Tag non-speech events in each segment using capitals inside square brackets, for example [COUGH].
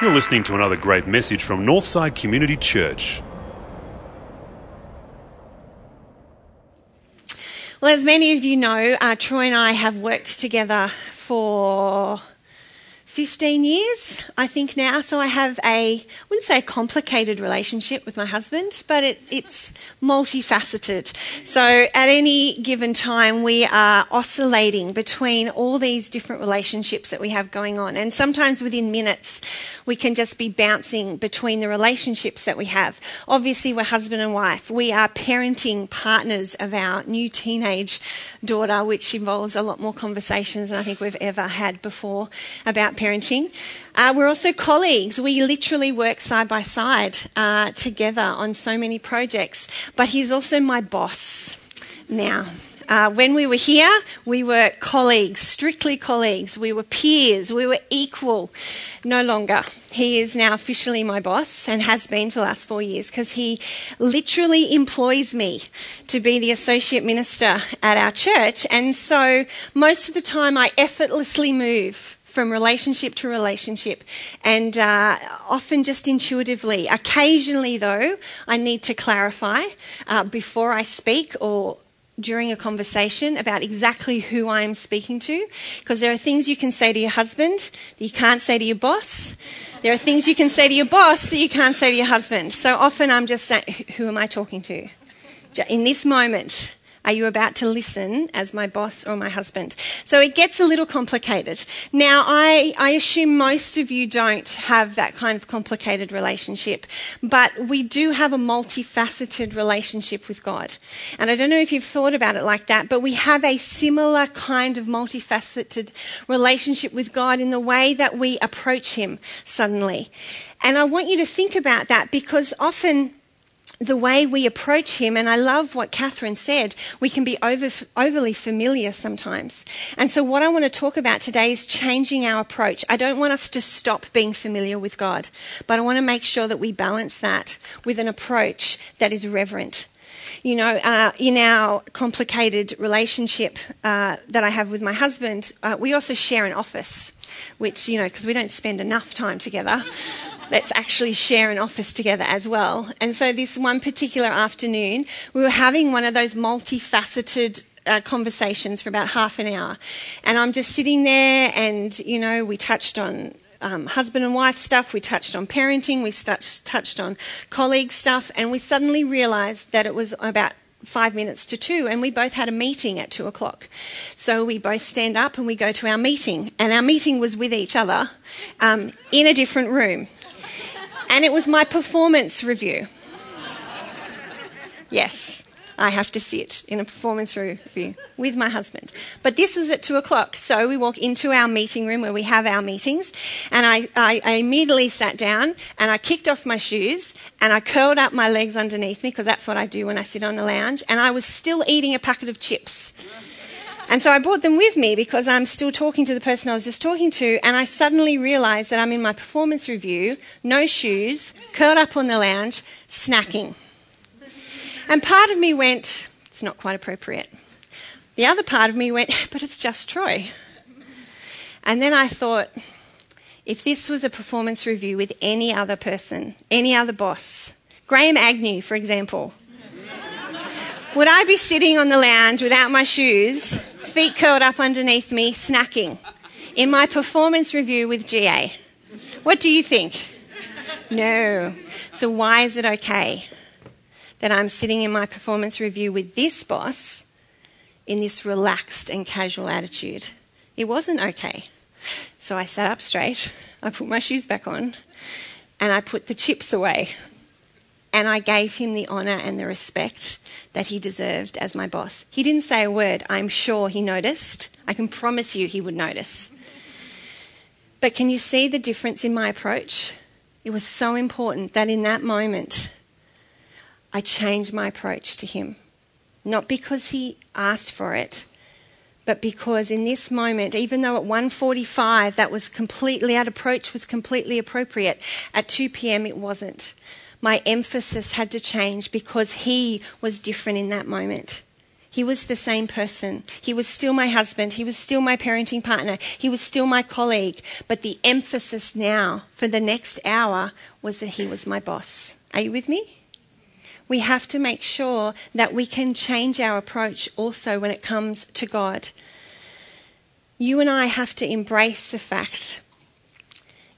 You're listening to another great message from Northside Community Church. Well, as many of you know, uh, Troy and I have worked together for 15 years, I think now. So I have a, I wouldn't say a complicated relationship with my husband, but it, it's multifaceted. So at any given time, we are oscillating between all these different relationships that we have going on. And sometimes within minutes, we can just be bouncing between the relationships that we have. Obviously, we're husband and wife. We are parenting partners of our new teenage daughter, which involves a lot more conversations than I think we've ever had before about parenting. Uh, we're also colleagues. We literally work side by side uh, together on so many projects. But he's also my boss now. Uh, when we were here, we were colleagues, strictly colleagues. We were peers. We were equal. No longer. He is now officially my boss and has been for the last four years because he literally employs me to be the associate minister at our church. And so most of the time, I effortlessly move from relationship to relationship, and uh, often just intuitively. Occasionally, though, I need to clarify uh, before I speak or during a conversation about exactly who I am speaking to, because there are things you can say to your husband that you can't say to your boss. There are things you can say to your boss that you can't say to your husband. So often I'm just saying, who am I talking to? In this moment, are you about to listen as my boss or my husband? So it gets a little complicated. Now, I, I assume most of you don't have that kind of complicated relationship, but we do have a multifaceted relationship with God. And I don't know if you've thought about it like that, but we have a similar kind of multifaceted relationship with God in the way that we approach Him suddenly. And I want you to think about that because often the way we approach him, and I love what Catherine said, we can be over, overly familiar sometimes. And so, what I want to talk about today is changing our approach. I don't want us to stop being familiar with God, but I want to make sure that we balance that with an approach that is reverent. You know, uh, in our complicated relationship uh, that I have with my husband, uh, we also share an office, which, you know, because we don't spend enough time together let's actually share an office together as well. And so, this one particular afternoon, we were having one of those multifaceted uh, conversations for about half an hour. And I'm just sitting there, and, you know, we touched on um, husband and wife stuff, we touched on parenting, we st- touched on colleague stuff, and we suddenly realized that it was about five minutes to two, and we both had a meeting at two o'clock. So we both stand up and we go to our meeting, and our meeting was with each other um, in a different room. And it was my performance review. Yes, I have to sit in a performance review with my husband. But this was at two o'clock, so we walk into our meeting room where we have our meetings, and I, I, I immediately sat down and I kicked off my shoes and I curled up my legs underneath me because that's what I do when I sit on the lounge, and I was still eating a packet of chips. And so I brought them with me because I'm still talking to the person I was just talking to, and I suddenly realised that I'm in my performance review, no shoes, curled up on the lounge, snacking. And part of me went, it's not quite appropriate. The other part of me went, [LAUGHS] but it's just Troy. And then I thought, if this was a performance review with any other person, any other boss, Graham Agnew, for example, would I be sitting on the lounge without my shoes, feet curled up underneath me, snacking in my performance review with GA? What do you think? No. So, why is it okay that I'm sitting in my performance review with this boss in this relaxed and casual attitude? It wasn't okay. So, I sat up straight, I put my shoes back on, and I put the chips away and I gave him the honour and the respect that he deserved as my boss. He didn't say a word. I'm sure he noticed. I can promise you he would notice. But can you see the difference in my approach? It was so important that in that moment, I changed my approach to him. Not because he asked for it, but because in this moment, even though at 1:45 that was completely that approach was completely appropriate, at 2 p.m. it wasn't my emphasis had to change because he was different in that moment. He was the same person. He was still my husband. He was still my parenting partner. He was still my colleague. But the emphasis now for the next hour was that he was my boss. Are you with me? We have to make sure that we can change our approach also when it comes to God. You and I have to embrace the fact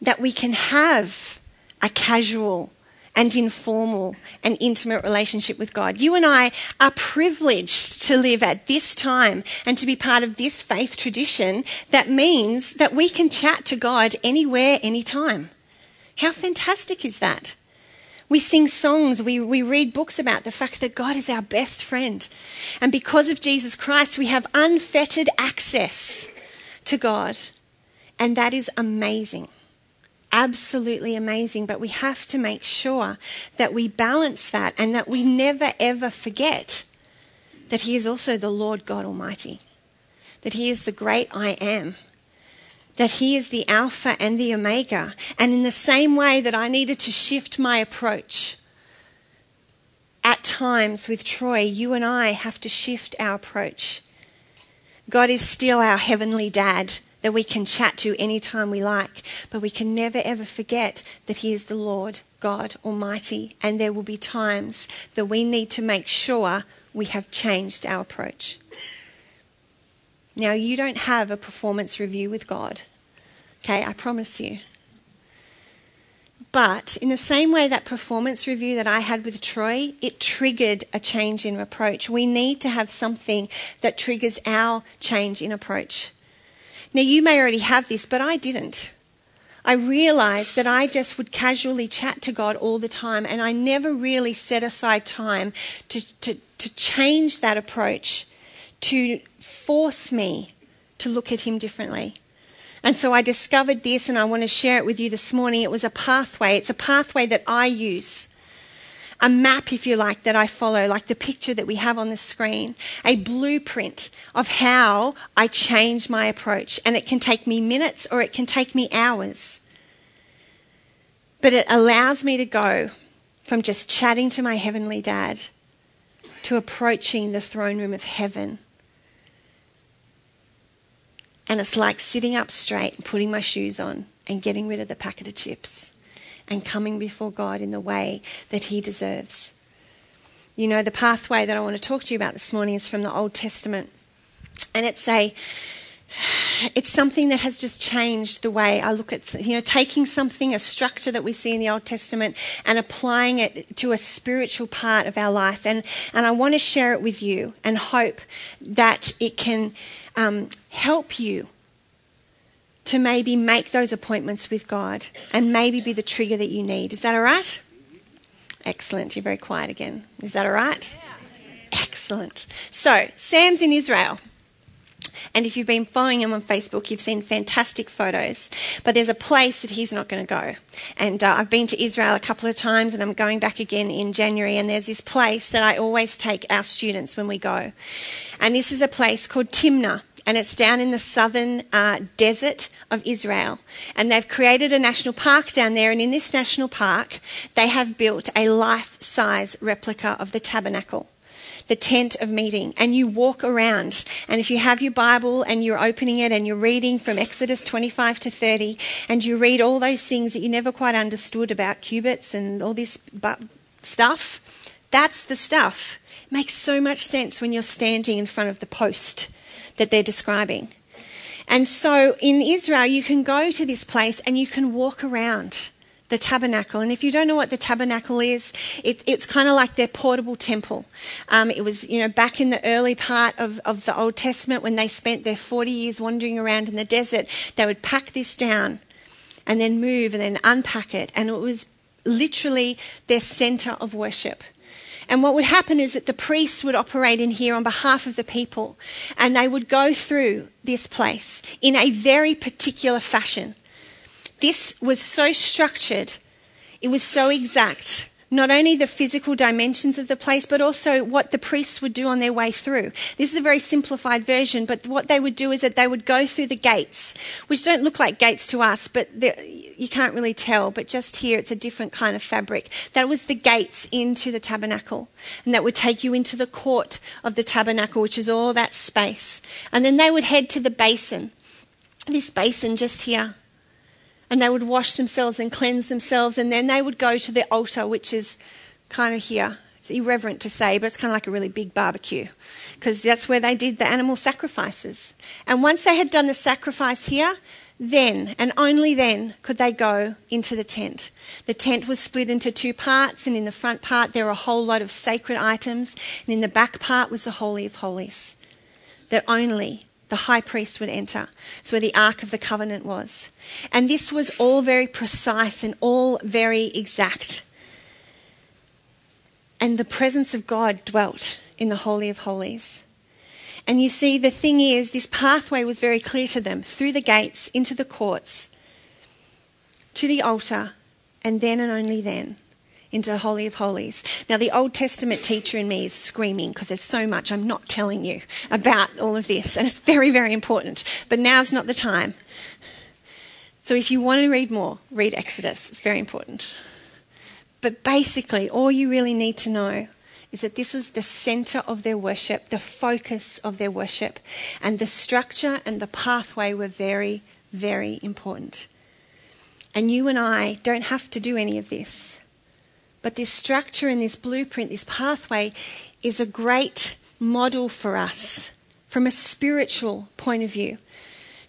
that we can have a casual and informal and intimate relationship with God. You and I are privileged to live at this time and to be part of this faith tradition that means that we can chat to God anywhere, anytime. How fantastic is that? We sing songs, we, we read books about the fact that God is our best friend. And because of Jesus Christ, we have unfettered access to God. And that is amazing absolutely amazing, but we have to make sure that we balance that and that we never ever forget that He is also the Lord God Almighty, that He is the great I am, that He is the Alpha and the Omega. And in the same way that I needed to shift my approach at times with Troy, you and I have to shift our approach. God is still our heavenly dad that we can chat to anytime we like. But we can never ever forget that He is the Lord God Almighty, and there will be times that we need to make sure we have changed our approach. Now, you don't have a performance review with God. Okay, I promise you. But in the same way that performance review that I had with Troy, it triggered a change in approach. We need to have something that triggers our change in approach. Now, you may already have this, but I didn't. I realized that I just would casually chat to God all the time, and I never really set aside time to, to, to change that approach, to force me to look at Him differently. And so I discovered this, and I want to share it with you this morning. It was a pathway, it's a pathway that I use a map, if you like, that I follow, like the picture that we have on the screen, a blueprint of how I change my approach. And it can take me minutes or it can take me hours. But it allows me to go from just chatting to my heavenly dad to approaching the throne room of heaven. And it's like sitting up straight and putting my shoes on and getting rid of the packet of chips and coming before God in the way that He deserves. You know, the pathway that I want to talk to you about this morning is from the Old Testament. And it's a it's something that has just changed the way I look at, you know, taking something, a structure that we see in the Old Testament and applying it to a spiritual part of our life. And, and I want to share it with you and hope that it can um, help you to maybe make those appointments with God and maybe be the trigger that you need. Is that all right? Excellent. You're very quiet again. Is that all right? Excellent. So, Sam's in Israel. And if you've been following him on Facebook, you've seen fantastic photos. But there's a place that he's not going to go. And uh, I've been to Israel a couple of times and I'm going back again in January. And there's this place that I always take our students when we go. And this is a place called Timnah and it's down in the southern uh, desert of Israel. And they've created a national park down there, and in this national park, they have built a life size replica of the tabernacle. The tent of meeting, and you walk around. And if you have your Bible and you're opening it and you're reading from Exodus 25 to 30, and you read all those things that you never quite understood about cubits and all this stuff, that's the stuff. It makes so much sense when you're standing in front of the post that they're describing. And so in Israel, you can go to this place and you can walk around the tabernacle. And if you don't know what the tabernacle is, it, it's kind of like their portable temple. Um, it was, you know, back in the early part of, of the Old Testament when they spent their 40 years wandering around in the desert, they would pack this down and then move and then unpack it. And it was literally their center of worship. And what would happen is that the priests would operate in here on behalf of the people, and they would go through this place in a very particular fashion. This was so structured, it was so exact. not only the physical dimensions of the place, but also what the priests would do on their way through. This is a very simplified version, but what they would do is that they would go through the gates, which don't look like gates to us, but you can't really tell. But just here, it's a different kind of fabric. That was the gates into the tabernacle, and that would take you into the court of the tabernacle, which is all that space. And then they would head to the basin, this basin just here and they would wash themselves and cleanse themselves, and then they would go to the altar, which is kind of here. It's irreverent to say, but it's kind of like a really big barbecue because that's where they did the animal sacrifices. And once they had done the sacrifice here, then and only then could they go into the tent. The tent was split into two parts, and in the front part there were a whole lot of sacred items, and in the back part was the Holy of Holies. That only the high priest would enter. It's where the Ark of the Covenant was. And this was all very precise and all very exact. And the presence of God dwelt in the Holy of Holies. And you see, the thing is, this pathway was very clear to them through the gates, into the courts, to the altar, and then and only then into the Holy of Holies. Now, the Old Testament teacher in me is screaming because there's so much I'm not telling you about all of this, and it's very, very important. But now's not the time. So, if you want to read more, read Exodus. It's very important. But basically, all you really need to know is that this was the center of their worship, the focus of their worship, and the structure and the pathway were very, very important. And you and I don't have to do any of this. But this structure and this blueprint, this pathway, is a great model for us from a spiritual point of view.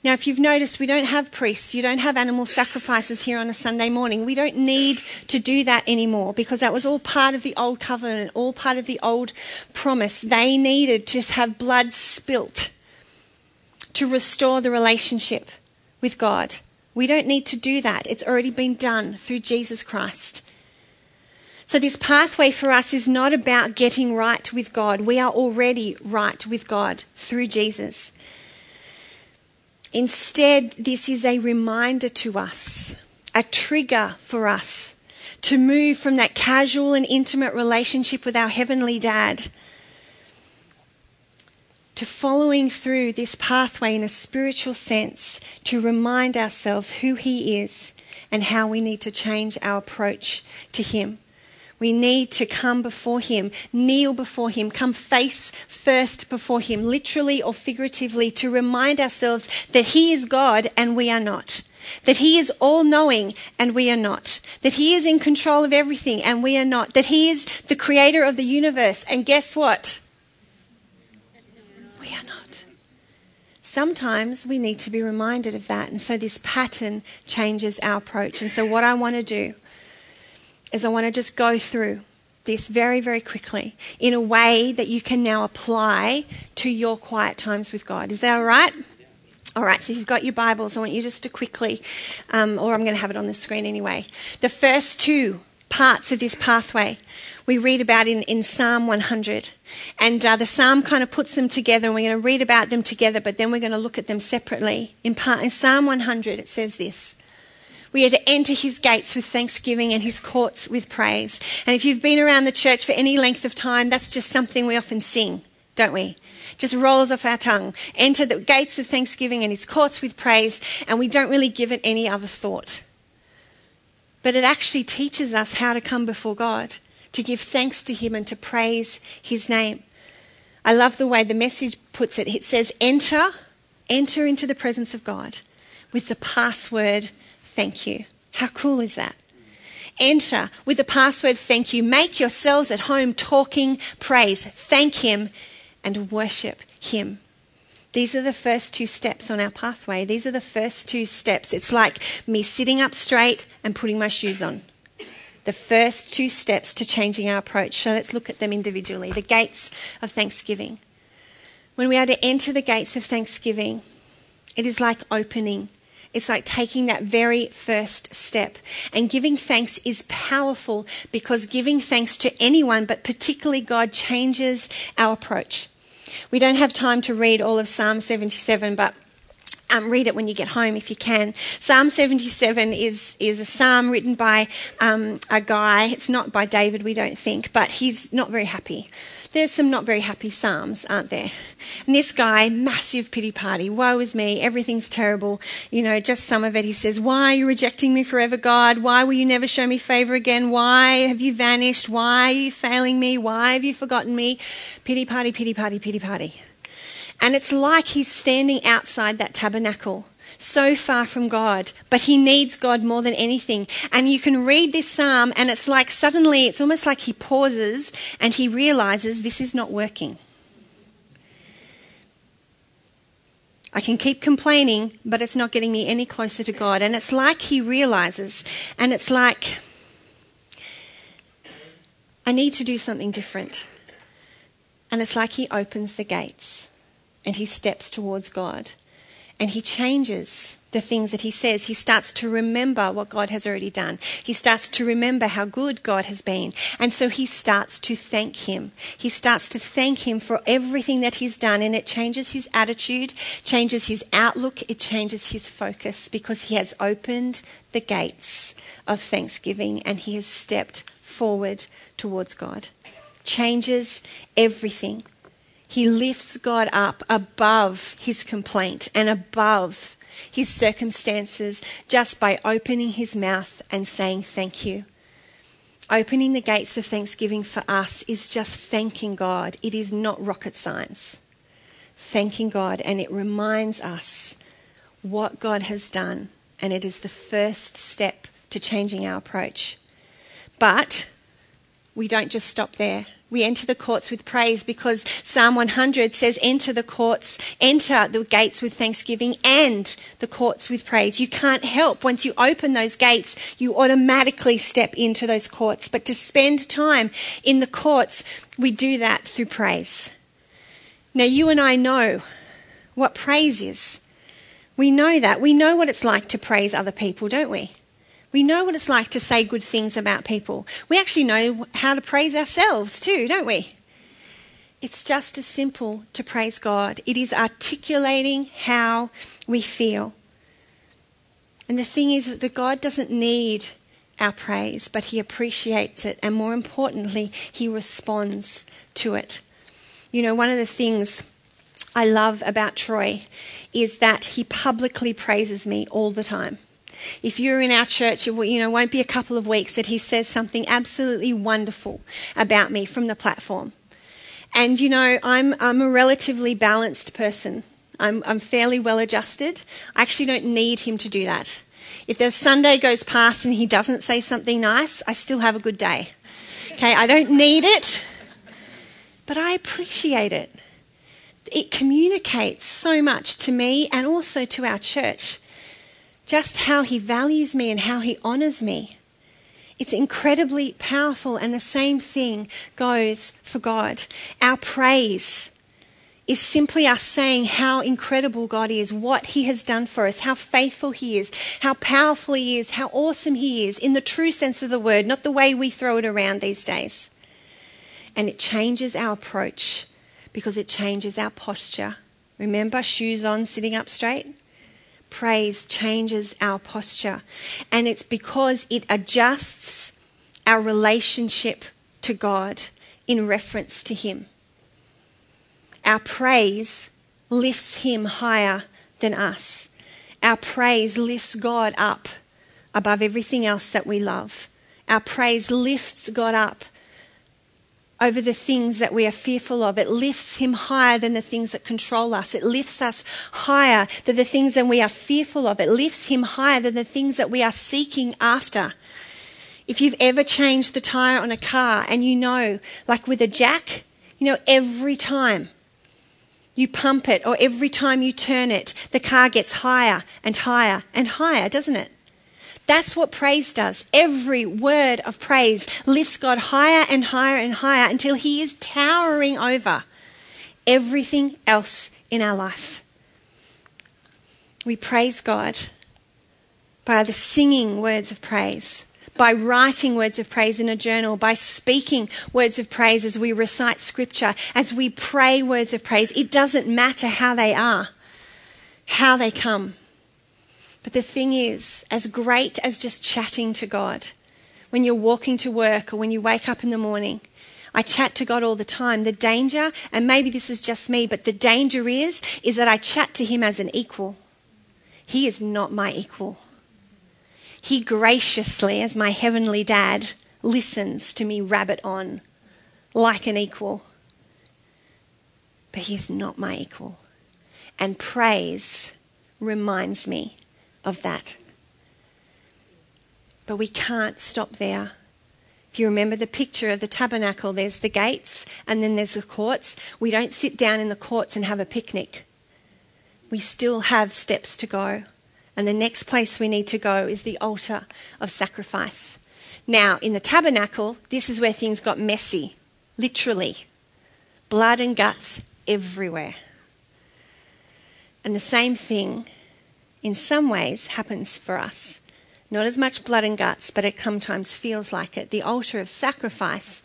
Now, if you've noticed, we don't have priests, you don't have animal sacrifices here on a Sunday morning. We don't need to do that anymore because that was all part of the old covenant, all part of the old promise. They needed to have blood spilt to restore the relationship with God. We don't need to do that. It's already been done through Jesus Christ. So, this pathway for us is not about getting right with God. We are already right with God through Jesus. Instead, this is a reminder to us, a trigger for us to move from that casual and intimate relationship with our Heavenly Dad to following through this pathway in a spiritual sense to remind ourselves who He is and how we need to change our approach to Him. We need to come before Him, kneel before Him, come face first before Him, literally or figuratively, to remind ourselves that He is God and we are not. That He is all knowing and we are not. That He is in control of everything and we are not. That He is the creator of the universe. And guess what? We are not. Sometimes we need to be reminded of that. And so this pattern changes our approach. And so, what I want to do is I want to just go through this very, very quickly in a way that you can now apply to your quiet times with God. Is that all right? All right, so if you've got your Bibles, I want you just to quickly, um, or I'm going to have it on the screen anyway. The first two parts of this pathway we read about in, in Psalm 100. And uh, the psalm kind of puts them together, and we're going to read about them together, but then we're going to look at them separately. In, part, in Psalm 100, it says this we are to enter his gates with thanksgiving and his courts with praise. And if you've been around the church for any length of time, that's just something we often sing, don't we? Just rolls off our tongue. Enter the gates with thanksgiving and his courts with praise, and we don't really give it any other thought. But it actually teaches us how to come before God, to give thanks to him and to praise his name. I love the way the message puts it. It says, enter, enter into the presence of God with the password thank you. How cool is that? Enter with the password thank you. Make yourselves at home talking praise. Thank Him and worship Him. These are the first two steps on our pathway. These are the first two steps. It's like me sitting up straight and putting my shoes on. The first two steps to changing our approach. So let's look at them individually. The gates of thanksgiving. When we are to enter the gates of thanksgiving, it is like opening it's like taking that very first step. And giving thanks is powerful because giving thanks to anyone, but particularly God, changes our approach. We don't have time to read all of Psalm 77, but Um, read it when you get home if you can. Psalm 77 is, is a psalm written by um, a guy. It's not by David, we don't think, but he's not very happy. There's some not very happy psalms, aren't there? And this guy, massive pity party. Woe is me, everything's terrible. You know, just some of it. He says, Why are you rejecting me forever, God? Why will you never show me favor again? Why have you vanished? Why are you failing me? Why have you forgotten me? Pity party, pity party, pity party. And it's like he's standing outside that tabernacle, so far from God, but he needs God more than anything. And you can read this psalm, and it's like suddenly, it's almost like he pauses and he realizes this is not working. I can keep complaining, but it's not getting me any closer to God. And it's like he realizes, and it's like, I need to do something different. And it's like he opens the gates and he steps towards God. And he changes the things that he says. He starts to remember what God has already done. He starts to remember how good God has been. And so he starts to thank him. He starts to thank him for everything that he's done. And it changes his attitude, changes his outlook, it changes his focus because he has opened the gates of thanksgiving and he has stepped forward towards God. Changes everything. He lifts God up above his complaint and above his circumstances just by opening his mouth and saying thank you. Opening the gates of thanksgiving for us is just thanking God. It is not rocket science. Thanking God, and it reminds us what God has done, and it is the first step to changing our approach. But we don't just stop there. We enter the courts with praise because Psalm 100 says, Enter the courts, enter the gates with thanksgiving and the courts with praise. You can't help. Once you open those gates, you automatically step into those courts. But to spend time in the courts, we do that through praise. Now, you and I know what praise is. We know that. We know what it's like to praise other people, don't we? We know what it's like to say good things about people. We actually know how to praise ourselves too, don't we? It's just as simple to praise God. It is articulating how we feel. And the thing is that God doesn't need our praise, but He appreciates it. And more importantly, He responds to it. You know, one of the things I love about Troy is that he publicly praises me all the time. If you're in our church, it will, you know, won't be a couple of weeks that he says something absolutely wonderful about me from the platform. And you know, I'm I'm a relatively balanced person. I'm I'm fairly well adjusted. I actually don't need him to do that. If the Sunday goes past and he doesn't say something nice, I still have a good day. Okay, I don't need it, but I appreciate it. It communicates so much to me and also to our church just how he values me and how he honors me. It's incredibly powerful, and the same thing goes for God. Our praise is simply us saying how incredible God is, what He has done for us, how faithful He is, how powerful He is, how awesome He is, in the true sense of the word, not the way we throw it around these days. And it changes our approach because it changes our posture. Remember, shoes on, sitting up straight? Praise changes our posture. And it's because it adjusts our relationship to God in reference to Him. Our praise lifts Him higher than us. Our praise lifts God up above everything else that we love. Our praise lifts God up over the things that we are fearful of. It lifts him higher than the things that control us. It lifts us higher than the things that we are fearful of. It lifts him higher than the things that we are seeking after. If you've ever changed the tire on a car and you know, like with a jack, you know, every time you pump it or every time you turn it, the car gets higher and higher and higher, doesn't it? That's what praise does. Every word of praise lifts God higher and higher and higher until He is towering over everything else in our life. We praise God by the singing words of praise, by writing words of praise in a journal, by speaking words of praise as we recite scripture, as we pray words of praise. It doesn't matter how they are. how they come. But the thing is, as great as just chatting to God, when you're walking to work or when you wake up in the morning, I chat to God all the time. The danger, and maybe this is just me, but the danger is, is that I chat to Him as an equal. He is not my equal. He graciously, as my heavenly dad, listens to me rabbit on like an equal. But he's not my equal. And praise reminds me of that. But we can't stop there. If you remember the picture of the tabernacle, there's the gates and then there's the courts. We don't sit down in the courts and have a picnic. We still have steps to go. And the next place we need to go is the altar of sacrifice. Now, in the tabernacle, this is where things got messy, literally. Blood and guts everywhere. And the same thing, in some ways, happens for us. Not as much blood and guts, but it sometimes feels like it. The altar of sacrifice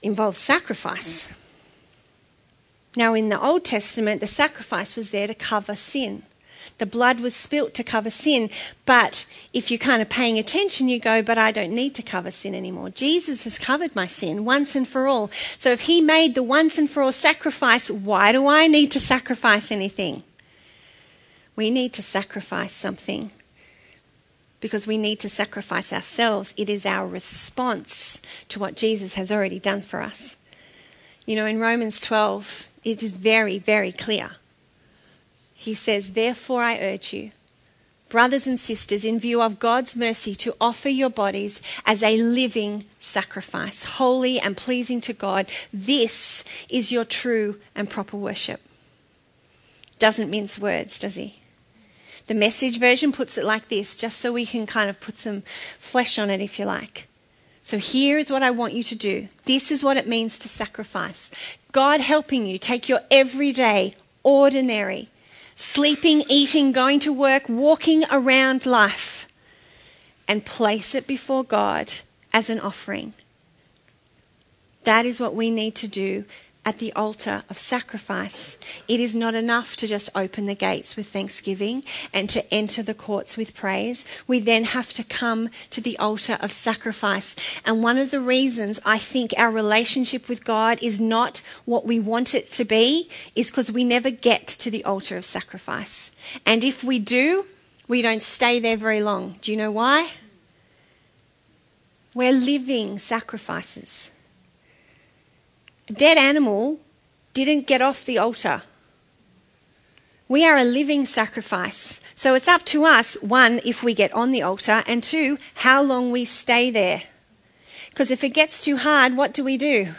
involves sacrifice. Now, in the Old Testament, the sacrifice was there to cover sin. The blood was spilt to cover sin. But if you're kind of paying attention, you go, but I don't need to cover sin anymore. Jesus has covered my sin once and for all. So if he made the once and for all sacrifice, why do I need to sacrifice anything? We need to sacrifice something because we need to sacrifice ourselves. It is our response to what Jesus has already done for us. You know, in Romans 12, it is very, very clear he says, Therefore I urge you, brothers and sisters, in view of God's mercy, to offer your bodies as a living sacrifice, holy and pleasing to God. This is your true and proper worship. Doesn't mince words, does he? The message version puts it like this, just so we can kind of put some flesh on it, if you like. So here is what I want you to do. This is what it means to sacrifice. God helping you take your everyday, ordinary, sleeping, eating, going to work, walking around life, and place it before God as an offering. That is what we need to do at the altar of sacrifice. It is not enough to just open the gates with thanksgiving and to enter the courts with praise. We then have to come to the altar of sacrifice. And one of the reasons I think our relationship with God is not what we want it to be is because we never get to the altar of sacrifice. And if we do, we don't stay there very long. Do you know why? We're living sacrifices. A dead animal didn't get off the altar. We are a living sacrifice. So it's up to us, one, if we get on the altar, and two, how long we stay there. Because if it gets too hard, what do we do?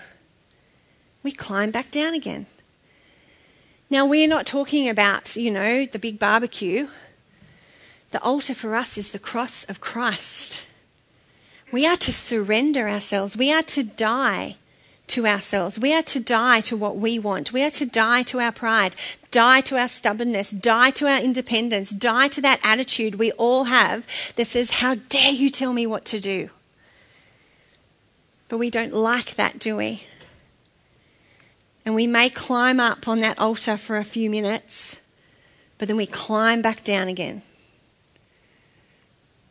We climb back down again. Now, we're not talking about, you know, the big barbecue. The altar for us is the cross of Christ. We are to surrender ourselves, we are to die to ourselves. We are to die to what we want. We are to die to our pride, die to our stubbornness, die to our independence, die to that attitude we all have that says, How dare you tell me what to do? But we don't like that, do we? And we may climb up on that altar for a few minutes, but then we climb back down again.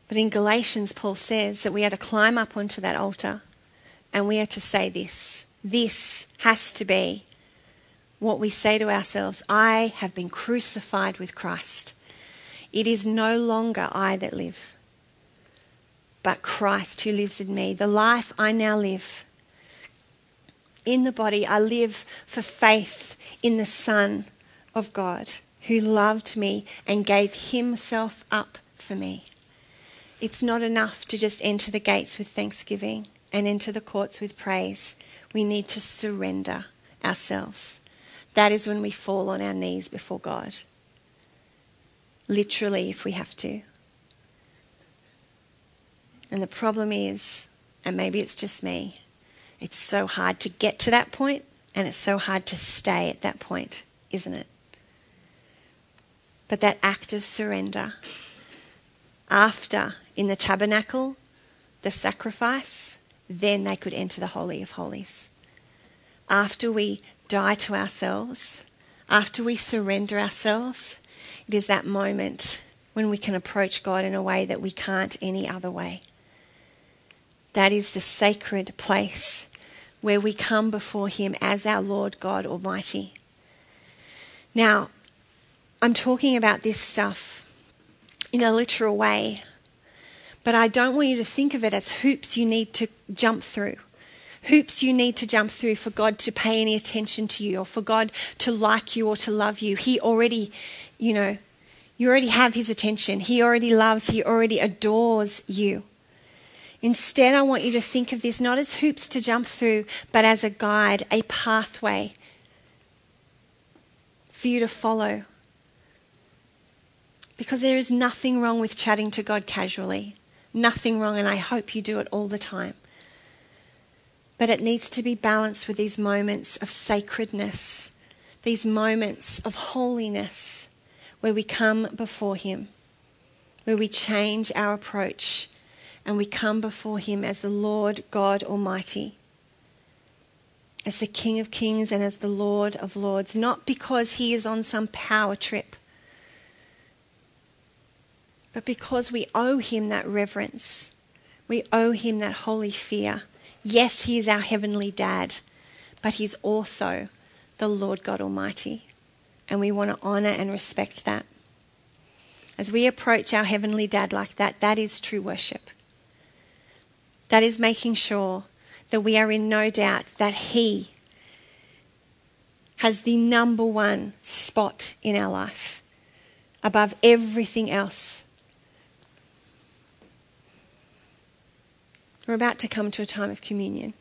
But in Galatians, Paul says that we are to climb up onto that altar and we are to say this this has to be what we say to ourselves I have been crucified with Christ. It is no longer I that live, but Christ who lives in me. The life I now live in the body, I live for faith in the Son of God who loved me and gave himself up for me. It's not enough to just enter the gates with thanksgiving and enter the courts with praise we need to surrender ourselves. That is when we fall on our knees before God. Literally, if we have to. And the problem is, and maybe it's just me, it's so hard to get to that point and it's so hard to stay at that point, isn't it? But that act of surrender, after in the tabernacle, the sacrifice, then they could enter the Holy of Holies. After we die to ourselves, after we surrender ourselves, it is that moment when we can approach God in a way that we can't any other way. That is the sacred place where we come before Him as our Lord God Almighty. Now, I'm talking about this stuff in a literal way, but I don't want you to think of it as hoops you need to jump through. Hoops you need to jump through for God to pay any attention to you or for God to like you or to love you. He already, you know, you already have His attention. He already loves, He already adores you. Instead, I want you to think of this not as hoops to jump through, but as a guide, a pathway for you to follow. Because there is nothing wrong with chatting to God casually. Nothing wrong, and I hope you do it all the time. But it needs to be balanced with these moments of sacredness, these moments of holiness where we come before Him, where we change our approach and we come before Him as the Lord God Almighty, as the King of Kings and as the Lord of Lords, not because He is on some power trip, but because we owe Him that reverence. We owe Him that holy fear. Yes, He is our heavenly dad, but He's also the Lord God Almighty. And we want to honour and respect that. As we approach our heavenly dad like that, that is true worship. That is making sure that we are in no doubt that He has the number one spot in our life above everything else. We're about to come to a time of communion.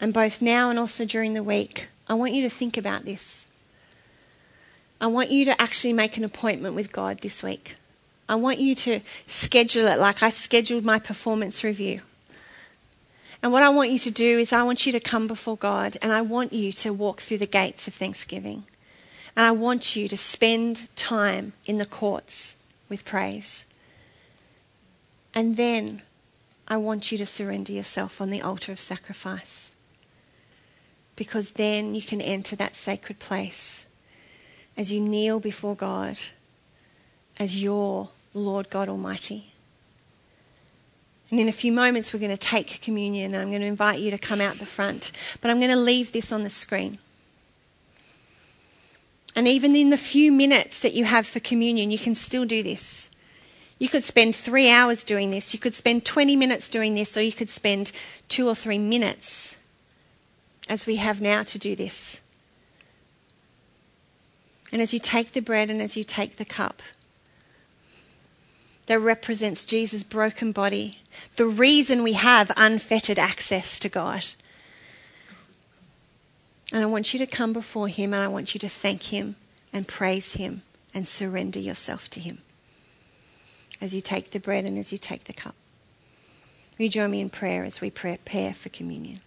And both now and also during the week, I want you to think about this. I want you to actually make an appointment with God this week. I want you to schedule it like I scheduled my performance review. And what I want you to do is, I want you to come before God and I want you to walk through the gates of thanksgiving. And I want you to spend time in the courts with praise. And then I want you to surrender yourself on the altar of sacrifice. Because then you can enter that sacred place as you kneel before God as your Lord God Almighty. And in a few moments, we're going to take communion. I'm going to invite you to come out the front. But I'm going to leave this on the screen. And even in the few minutes that you have for communion, you can still do this. You could spend three hours doing this, you could spend 20 minutes doing this, or you could spend two or three minutes as we have now to do this. And as you take the bread and as you take the cup, that represents Jesus' broken body, the reason we have unfettered access to God. And I want you to come before Him and I want you to thank Him and praise Him and surrender yourself to Him as you take the bread and as you take the cup. Will you join me in prayer as we prepare for communion?